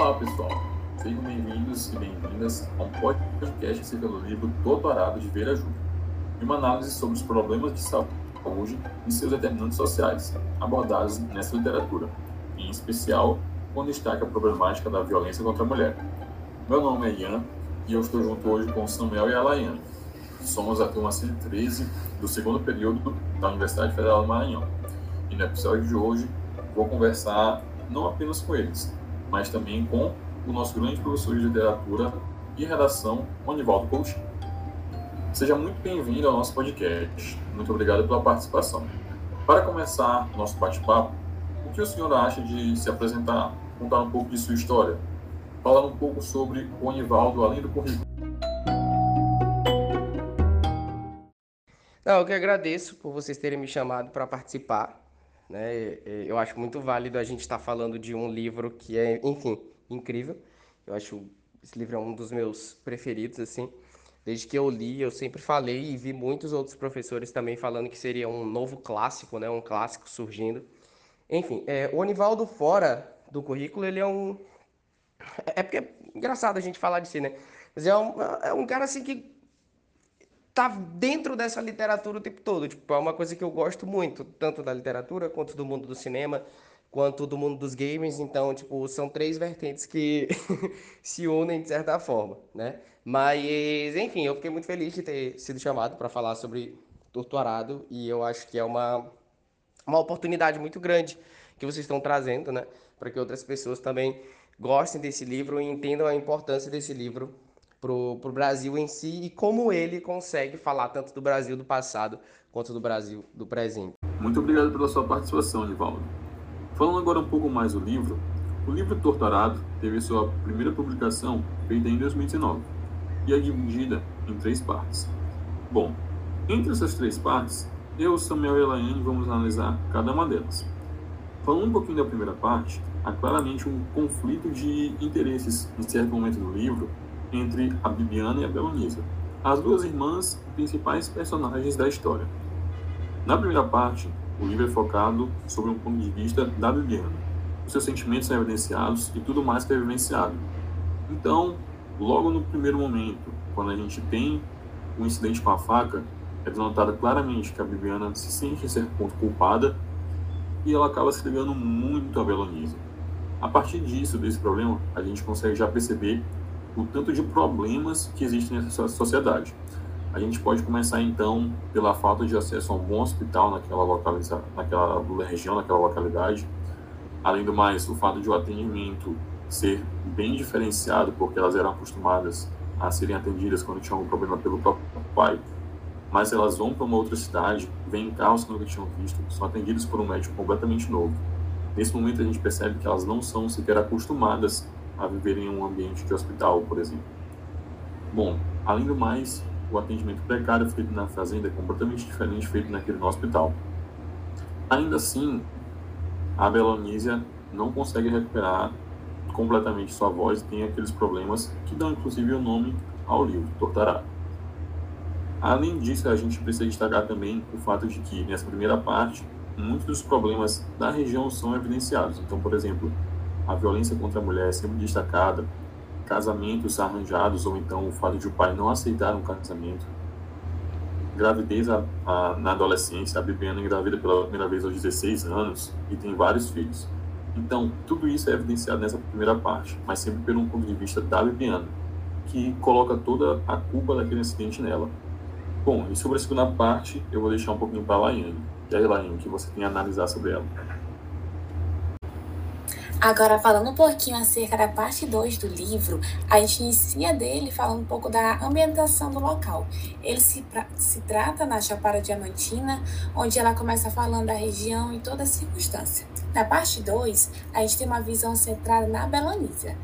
Olá, pessoal. Sejam bem-vindos e bem-vindas a um podcast acerca do livro Doutorado de Vera Júlia, uma análise sobre os problemas de saúde e seus determinantes sociais, abordados nessa literatura, em especial com destaque a problemática da violência contra a mulher. Meu nome é Ian e eu estou junto hoje com Samuel e a Laiane. Somos a turma 113 do segundo período da Universidade Federal do Maranhão. E no episódio de hoje vou conversar não apenas com eles, mas também com o nosso grande professor de literatura e redação, Onivaldo Coutinho. Seja muito bem-vindo ao nosso podcast. Muito obrigado pela participação. Para começar nosso bate-papo, o que o senhor acha de se apresentar, contar um pouco de sua história, falar um pouco sobre o Onivaldo além do currículo? Não, eu que agradeço por vocês terem me chamado para participar. Né? Eu acho muito válido a gente estar tá falando de um livro que é, enfim, incrível. Eu acho esse livro é um dos meus preferidos, assim. Desde que eu li, eu sempre falei e vi muitos outros professores também falando que seria um novo clássico, né? Um clássico surgindo. Enfim, é, o Onivaldo fora do currículo, ele é um... É porque é engraçado a gente falar de si, né? Mas é um, é um cara, assim, que tá dentro dessa literatura o tempo todo. Tipo, é uma coisa que eu gosto muito, tanto da literatura quanto do mundo do cinema, quanto do mundo dos games. Então, tipo, são três vertentes que se unem de certa forma, né? Mas, enfim, eu fiquei muito feliz de ter sido chamado para falar sobre Torturado e eu acho que é uma, uma oportunidade muito grande que vocês estão trazendo, né? Para que outras pessoas também gostem desse livro e entendam a importância desse livro para o Brasil em si e como ele consegue falar tanto do Brasil do passado quanto do Brasil do presente. Muito obrigado pela sua participação, Nivaldo. Falando agora um pouco mais do livro, o livro Torturado teve sua primeira publicação feita em 2019 e é dividida em três partes. Bom, entre essas três partes, eu, Samuel e Elaine vamos analisar cada uma delas. Falando um pouquinho da primeira parte, há claramente um conflito de interesses em certo momento do livro entre a Bibiana e a Belonisa, as duas irmãs principais personagens da história. Na primeira parte, o livro é focado sobre um ponto de vista da Bibiana. Os seus sentimentos são evidenciados e tudo mais que é vivenciado. Então, logo no primeiro momento, quando a gente tem um incidente com a faca, é denotado claramente que a Bibiana se sente, em certo ponto, culpada e ela acaba se ligando muito a Belonisa. A partir disso, desse problema, a gente consegue já perceber o tanto de problemas que existem nessa sociedade. A gente pode começar então pela falta de acesso a um bom hospital naquela localiza naquela região, naquela localidade. Além do mais, o fato de o atendimento ser bem diferenciado, porque elas eram acostumadas a serem atendidas quando tinham algum problema pelo próprio pai, mas elas vão para uma outra cidade, vêm carros que nunca tinham visto, são atendidas por um médico completamente novo. Nesse momento a gente percebe que elas não são sequer acostumadas a viver em um ambiente de hospital, por exemplo. Bom, além do mais, o atendimento precário feito na fazenda é completamente diferente feito naquele no hospital. Ainda assim, a Belonísia não consegue recuperar completamente sua voz e tem aqueles problemas que dão inclusive o nome ao livro, Tortará. Além disso, a gente precisa destacar também o fato de que, nessa primeira parte, muitos dos problemas da região são evidenciados. Então, por exemplo, a violência contra a mulher é sempre destacada, casamentos arranjados ou então o fato de o pai não aceitar um casamento, gravidez a, a, na adolescência, a Bibiana engravida pela primeira vez aos 16 anos e tem vários filhos. Então, tudo isso é evidenciado nessa primeira parte, mas sempre pelo ponto de vista da Bibiana, que coloca toda a culpa daquele acidente nela. Bom, e sobre a segunda parte, eu vou deixar um pouquinho para a Laiane. E aí, Laiane, o que você tem a analisar sobre ela? Agora, falando um pouquinho acerca da parte 2 do livro, a gente inicia dele falando um pouco da ambientação do local. Ele se, se trata na Chapada Diamantina, onde ela começa falando da região e toda a circunstância. Na parte 2, a gente tem uma visão centrada na Belanísia,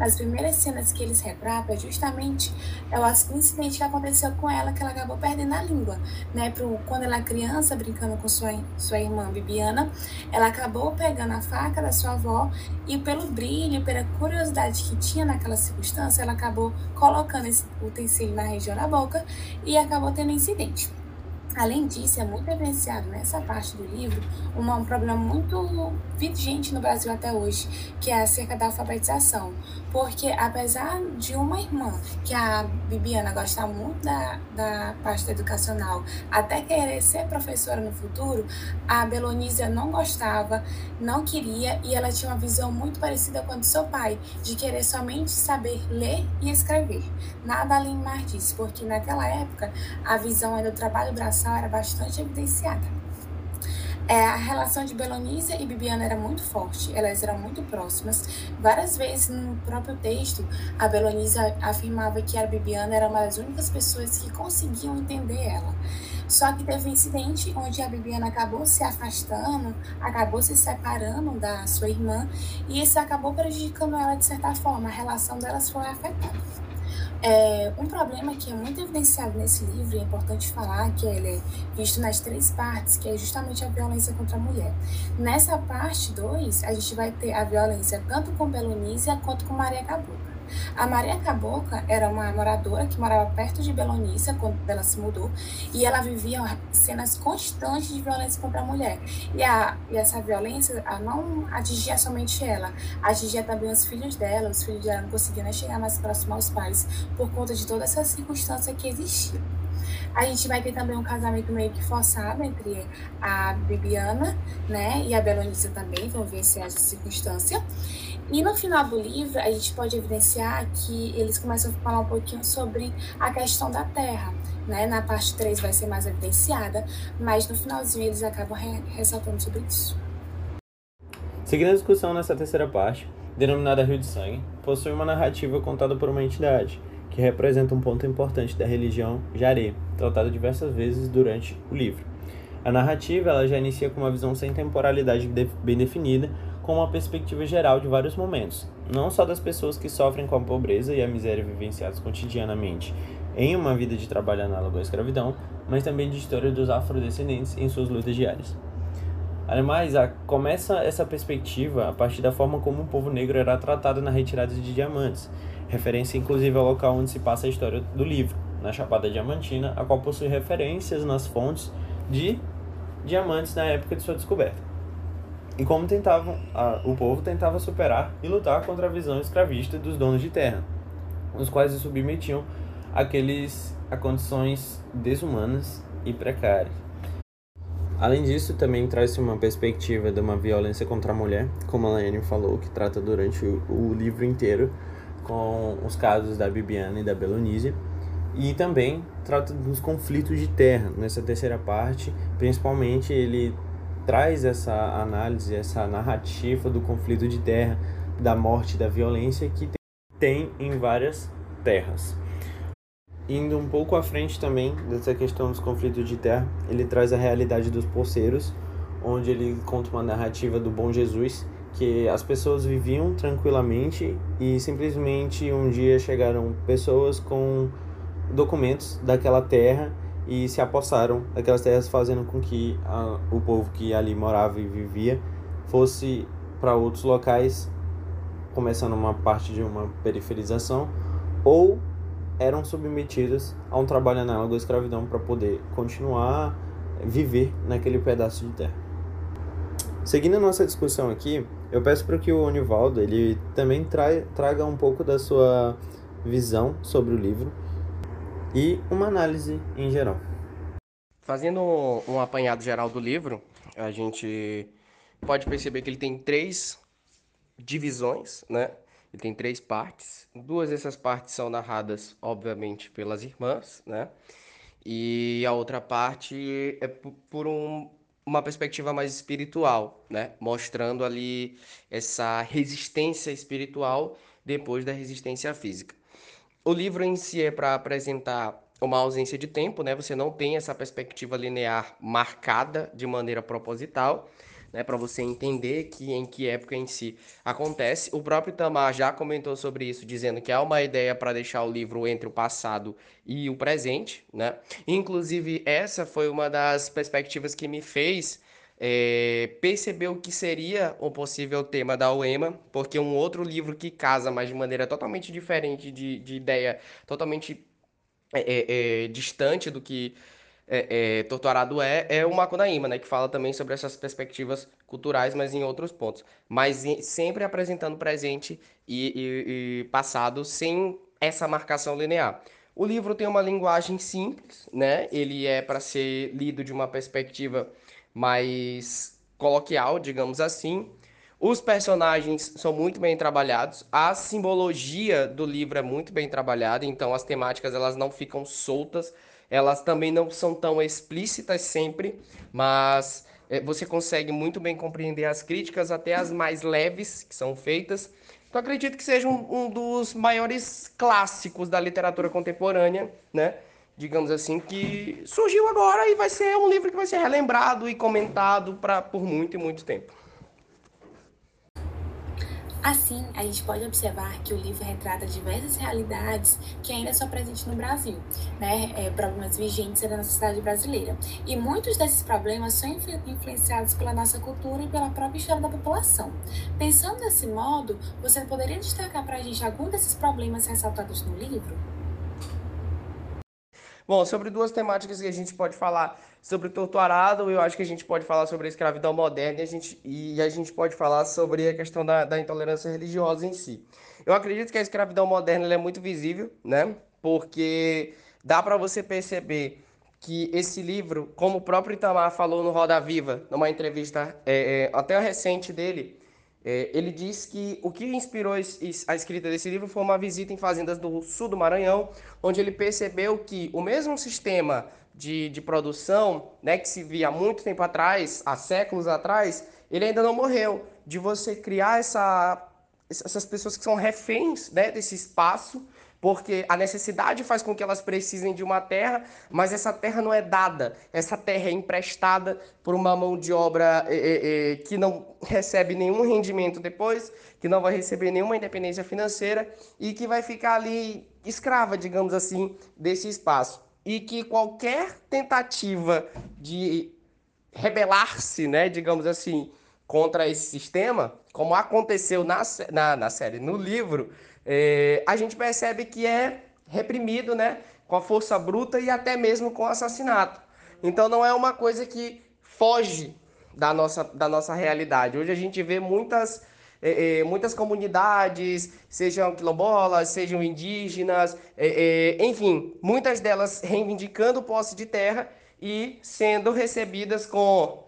as primeiras cenas que eles retratam é justamente é o incidente que aconteceu com ela, que ela acabou perdendo a língua, né? Pro, quando ela era criança, brincando com sua, sua irmã Bibiana, ela acabou pegando a faca da sua avó e pelo brilho, pela curiosidade que tinha naquela circunstância, ela acabou colocando esse utensílio na região da boca e acabou tendo incidente. Além disso, é muito evidenciado nessa parte do livro uma, um problema muito vigente no Brasil até hoje, que é acerca da alfabetização. Porque, apesar de uma irmã, que a Bibiana gostar muito da, da parte educacional, até querer ser professora no futuro, a Belonísia não gostava, não queria e ela tinha uma visão muito parecida com a do seu pai, de querer somente saber ler e escrever. Nada além mais disso, porque naquela época a visão do trabalho braçal era bastante evidenciada. É, a relação de Belonísia e Bibiana era muito forte, elas eram muito próximas. Várias vezes no próprio texto, a Belonísia afirmava que a Bibiana era uma das únicas pessoas que conseguiam entender ela. Só que teve um incidente onde a Bibiana acabou se afastando, acabou se separando da sua irmã, e isso acabou prejudicando ela de certa forma. A relação delas foi afetada. É, um problema que é muito evidenciado nesse livro, e é importante falar que ele é visto nas três partes, que é justamente a violência contra a mulher. Nessa parte 2, a gente vai ter a violência tanto com Belonísia quanto com Maria Cabocla. A Maria Cabocla era uma moradora que morava perto de Belonícia quando ela se mudou e ela vivia cenas constantes de violência contra a mulher. E, a, e essa violência não atingia somente ela, atingia também os filhos dela. Os filhos dela não conseguiam nem chegar mais próximo aos pais por conta de toda essa circunstância que existia. A gente vai ter também um casamento meio que forçado entre a Bibiana, né, e a Belonícia também, vão se essa circunstância. E no final do livro, a gente pode evidenciar que eles começam a falar um pouquinho sobre a questão da terra. Né? Na parte 3 vai ser mais evidenciada, mas no finalzinho eles acabam re ressaltando sobre isso. Seguindo a discussão nessa terceira parte, denominada Rio de Sangue, possui uma narrativa contada por uma entidade, que representa um ponto importante da religião Jaré, tratado diversas vezes durante o livro. A narrativa ela já inicia com uma visão sem temporalidade bem definida, com uma perspectiva geral de vários momentos, não só das pessoas que sofrem com a pobreza e a miséria vivenciadas cotidianamente em uma vida de trabalho análogo à escravidão, mas também de história dos afrodescendentes em suas lutas diárias. Ademais, começa essa perspectiva a partir da forma como o povo negro era tratado na retirada de diamantes, referência inclusive ao local onde se passa a história do livro, na Chapada Diamantina, a qual possui referências nas fontes de diamantes na época de sua descoberta e como tentavam a, o povo tentava superar e lutar contra a visão escravista dos donos de terra, os quais se submetiam àqueles a condições desumanas e precárias. Além disso, também traz-se uma perspectiva de uma violência contra a mulher, como a Laiane falou, que trata durante o, o livro inteiro com os casos da Bibiana e da Belonísia, e também trata dos conflitos de terra. Nessa terceira parte, principalmente, ele traz essa análise, essa narrativa do conflito de terra, da morte, da violência que tem em várias terras. Indo um pouco à frente também dessa questão dos conflitos de terra, ele traz a realidade dos poceiros, onde ele conta uma narrativa do bom Jesus, que as pessoas viviam tranquilamente e simplesmente um dia chegaram pessoas com documentos daquela terra e se apossaram daquelas terras, fazendo com que a, o povo que ali morava e vivia fosse para outros locais, começando uma parte de uma periferização, ou eram submetidas a um trabalho análogo à escravidão para poder continuar viver naquele pedaço de terra. Seguindo a nossa discussão aqui, eu peço para que o Onivaldo ele também tra traga um pouco da sua visão sobre o livro e uma análise em geral. Fazendo um, apanhado geral do livro, a gente pode perceber que ele tem três divisões, né? Ele tem três partes. Duas dessas partes são narradas, obviamente, pelas irmãs, né? E a outra parte é por um, uma perspectiva mais espiritual, né? Mostrando ali essa resistência espiritual depois da resistência física. O livro em si é para apresentar uma ausência de tempo, né? Você não tem essa perspectiva linear marcada de maneira proposital, né? Para você entender que em que época em si acontece. O próprio Tamar já comentou sobre isso, dizendo que há uma ideia para deixar o livro entre o passado e o presente, né? Inclusive essa foi uma das perspectivas que me fez é, percebeu que seria o possível tema da UEMA, porque um outro livro que casa, mas de maneira totalmente diferente, de, de ideia totalmente é, é, é distante do que é, é, Torturado é, é o Macunaíma, né? Que fala também sobre essas perspectivas culturais, mas em outros pontos. Mas em, sempre apresentando presente e, e, e passado sem essa marcação linear. O livro tem uma linguagem simples, né? Ele é para ser lido de uma perspectiva mais coloquial, digamos assim. Os personagens são muito bem trabalhados, a simbologia do livro é muito bem trabalhada, então as temáticas elas não ficam soltas, elas também não são tão explícitas sempre, mas é, você consegue muito bem compreender as críticas, até as mais leves que são feitas. Então acredito que seja um, um dos maiores clássicos da literatura contemporânea, né? Digamos assim, que surgiu agora e vai ser um livro que vai ser relembrado e comentado pra, por muito e muito tempo. Assim, a gente pode observar que o livro retrata diversas realidades que ainda são presentes no Brasil, né? É, problemas vigentes na sociedade brasileira. E muitos desses problemas são influenciados pela nossa cultura e pela própria história da população. Pensando desse modo, você poderia destacar para a gente algum desses problemas ressaltados no livro? Bom, sobre duas temáticas que a gente pode falar sobre o torturado, eu acho que a gente pode falar sobre a escravidão moderna e a gente, e a gente pode falar sobre a questão da, da intolerância religiosa em si. Eu acredito que a escravidão moderna é muito visível, né? Porque dá para você perceber que esse livro, como o próprio Itamar falou no Roda Viva, numa entrevista é, é, até recente dele, é, ele diz que o que inspirou a escrita desse livro foi uma visita em fazendas do sul do Maranhão, onde ele percebeu que o mesmo sistema de, de produção né, que se via há muito tempo atrás, há séculos atrás, ele ainda não morreu. De você criar essa, essas pessoas que são reféns né, desse espaço porque a necessidade faz com que elas precisem de uma terra, mas essa terra não é dada, essa terra é emprestada por uma mão de obra é, é, que não recebe nenhum rendimento depois, que não vai receber nenhuma independência financeira e que vai ficar ali escrava, digamos assim, desse espaço. E que qualquer tentativa de rebelar-se, né, digamos assim, contra esse sistema, como aconteceu na, na, na série, no livro, é, a gente percebe que é reprimido né, com a força bruta e até mesmo com assassinato. Então não é uma coisa que foge da nossa, da nossa realidade. Hoje a gente vê muitas, é, é, muitas comunidades, sejam quilombolas, sejam indígenas, é, é, enfim, muitas delas reivindicando posse de terra e sendo recebidas com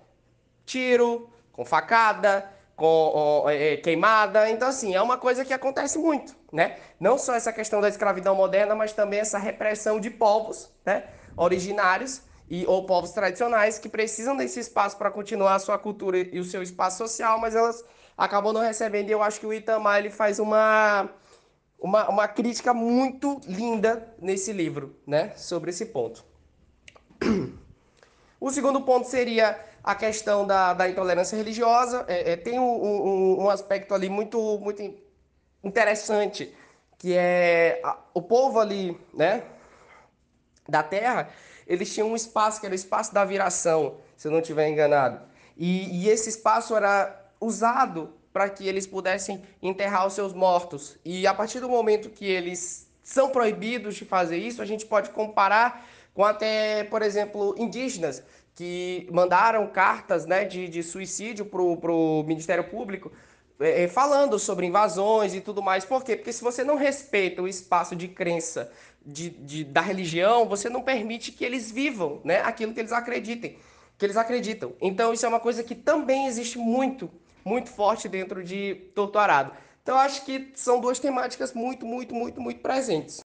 tiro, com facada, com é, queimada. Então, assim, é uma coisa que acontece muito, né? Não só essa questão da escravidão moderna, mas também essa repressão de povos né, originários e, ou povos tradicionais que precisam desse espaço para continuar a sua cultura e o seu espaço social, mas elas acabam não recebendo. E eu acho que o Itamar ele faz uma, uma, uma crítica muito linda nesse livro, né? Sobre esse ponto. O segundo ponto seria a questão da, da intolerância religiosa. É, é, tem um, um, um, aspecto ali muito, muito interessante, que é a, o povo ali, né, da terra, eles tinham um espaço que era o espaço da viração, se eu não estiver enganado. E, e esse espaço era usado para que eles pudessem enterrar os seus mortos. E a partir do momento que eles são proibidos de fazer isso, a gente pode comparar com até, por exemplo, indígenas que mandaram cartas né, de, de suicídio para o Ministério Público é, é, falando sobre invasões e tudo mais. Por quê? Porque se você não respeita o espaço de crença de, de, da religião, você não permite que eles vivam né, aquilo que eles acreditem, que eles acreditam. Então isso é uma coisa que também existe muito, muito forte dentro de Torturado. Então acho que são duas temáticas muito, muito, muito, muito presentes.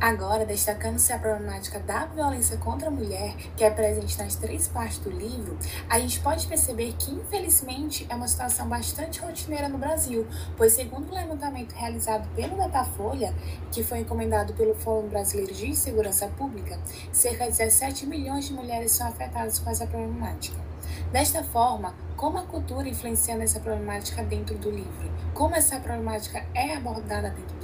Agora, destacando-se a problemática da violência contra a mulher, que é presente nas três partes do livro, a gente pode perceber que, infelizmente, é uma situação bastante rotineira no Brasil, pois, segundo o levantamento realizado pelo Datafolha, que foi encomendado pelo Fórum Brasileiro de Segurança Pública, cerca de 17 milhões de mulheres são afetadas com essa problemática. Desta forma, como a cultura influencia nessa problemática dentro do livro? Como essa problemática é abordada dentro do?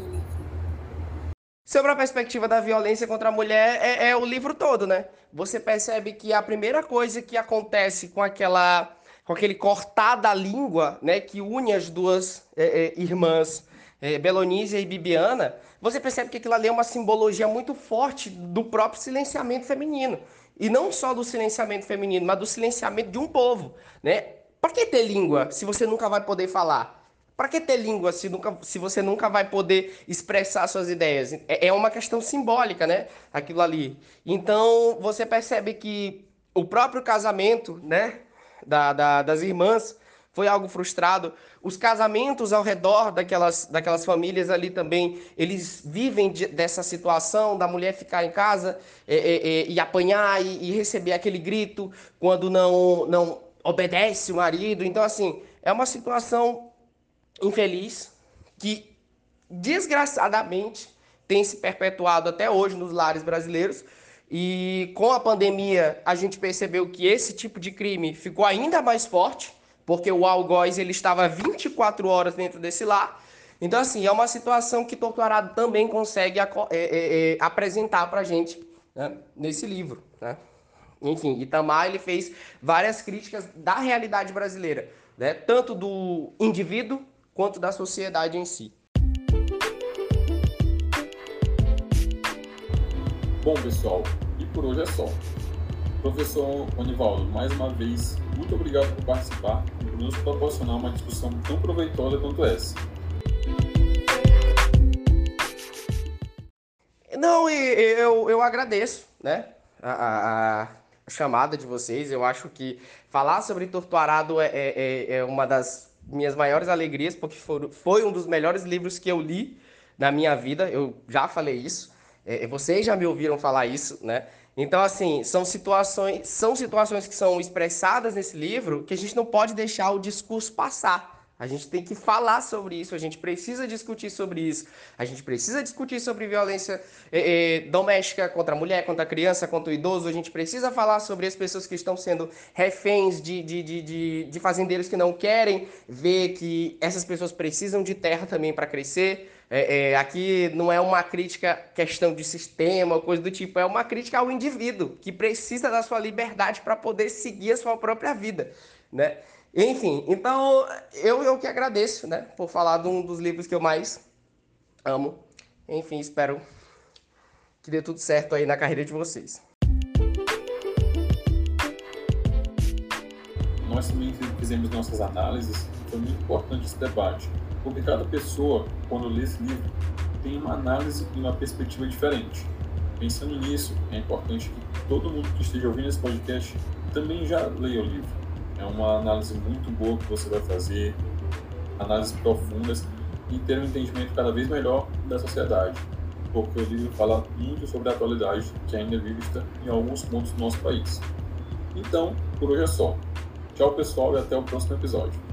Sobre a perspectiva da violência contra a mulher, é, é, o livro todo, né? Você percebe que a primeira coisa que acontece com aquela com aquele cortar da língua, né, que une as duas é, é, irmãs, é, Belonísia e Bibiana, você percebe que aquilo ali é uma simbologia muito forte do próprio silenciamento feminino. E não só do silenciamento feminino, mas do silenciamento de um povo, né? Para que ter língua se você nunca vai poder falar? Para que ter língua se, nunca, se você nunca vai poder expressar suas ideias? É, é uma questão simbólica, né? Aquilo ali. Então, você percebe que o próprio casamento, né? Da, da, das irmãs foi algo frustrado. Os casamentos ao redor daquelas, daquelas famílias ali também, eles vivem de, dessa situação da mulher ficar em casa e, e, e apanhar e, e, receber aquele grito quando não, não obedece o marido. Então, assim, é uma situação infeliz que, desgraçadamente, tem se perpetuado até hoje nos lares brasileiros. E com a pandemia, a gente percebeu que esse tipo de crime ficou ainda mais forte porque o algoz ele estava 24 horas dentro desse lar. Então, assim, é uma situação que Torturado também consegue é, é, é, apresentar para a gente né, nesse livro. Né? Enfim, Itamar ele fez várias críticas da realidade brasileira, né? tanto do indivíduo quanto da sociedade em si. Bom, pessoal, e por hoje é só. Professor Onivaldo, mais uma vez, muito obrigado por participar e por nos proporcionar uma discussão tão proveitosa quanto essa. Não, eu, eu agradeço, né? A, a, a chamada de vocês. Eu acho que falar sobre Torturado é, é, é, é uma das minhas maiores alegrias, porque foi um dos melhores livros que eu li na minha vida. Eu já falei isso. É, vocês já me ouviram falar isso, né? Então, assim, são situações, são situações que são expressadas nesse livro que a gente não pode deixar o discurso passar. A gente tem que falar sobre isso, a gente precisa discutir sobre isso, a gente precisa discutir sobre violência eh, eh, doméstica contra a mulher, contra a criança, contra o idoso, a gente precisa falar sobre as pessoas que estão sendo reféns de, de, de, de, de fazendeiros que não querem ver que essas pessoas precisam de terra também para crescer. É, é, aqui não é uma crítica questão de sistema, coisa do tipo, é uma crítica ao indivíduo que precisa da sua liberdade para poder seguir a sua própria vida, né? Enfim, então eu, eu que agradeço, né, por falar de um dos livros que eu mais amo. Enfim, espero que dê tudo certo aí na carreira de vocês. Nós também fizemos nossas análises e foi muito importante esse debate porque cada pessoa, quando lê esse livro, tem uma análise e uma perspectiva diferente. Pensando nisso, é importante que todo mundo que esteja ouvindo esse podcast também já leia o livro. É uma análise muito boa que você vai fazer, análises profundas e ter um entendimento cada vez melhor da sociedade, porque o livro fala muito sobre a atualidade que ainda é vista em alguns pontos do nosso país. Então, por hoje é só. Tchau, pessoal, e até o próximo episódio.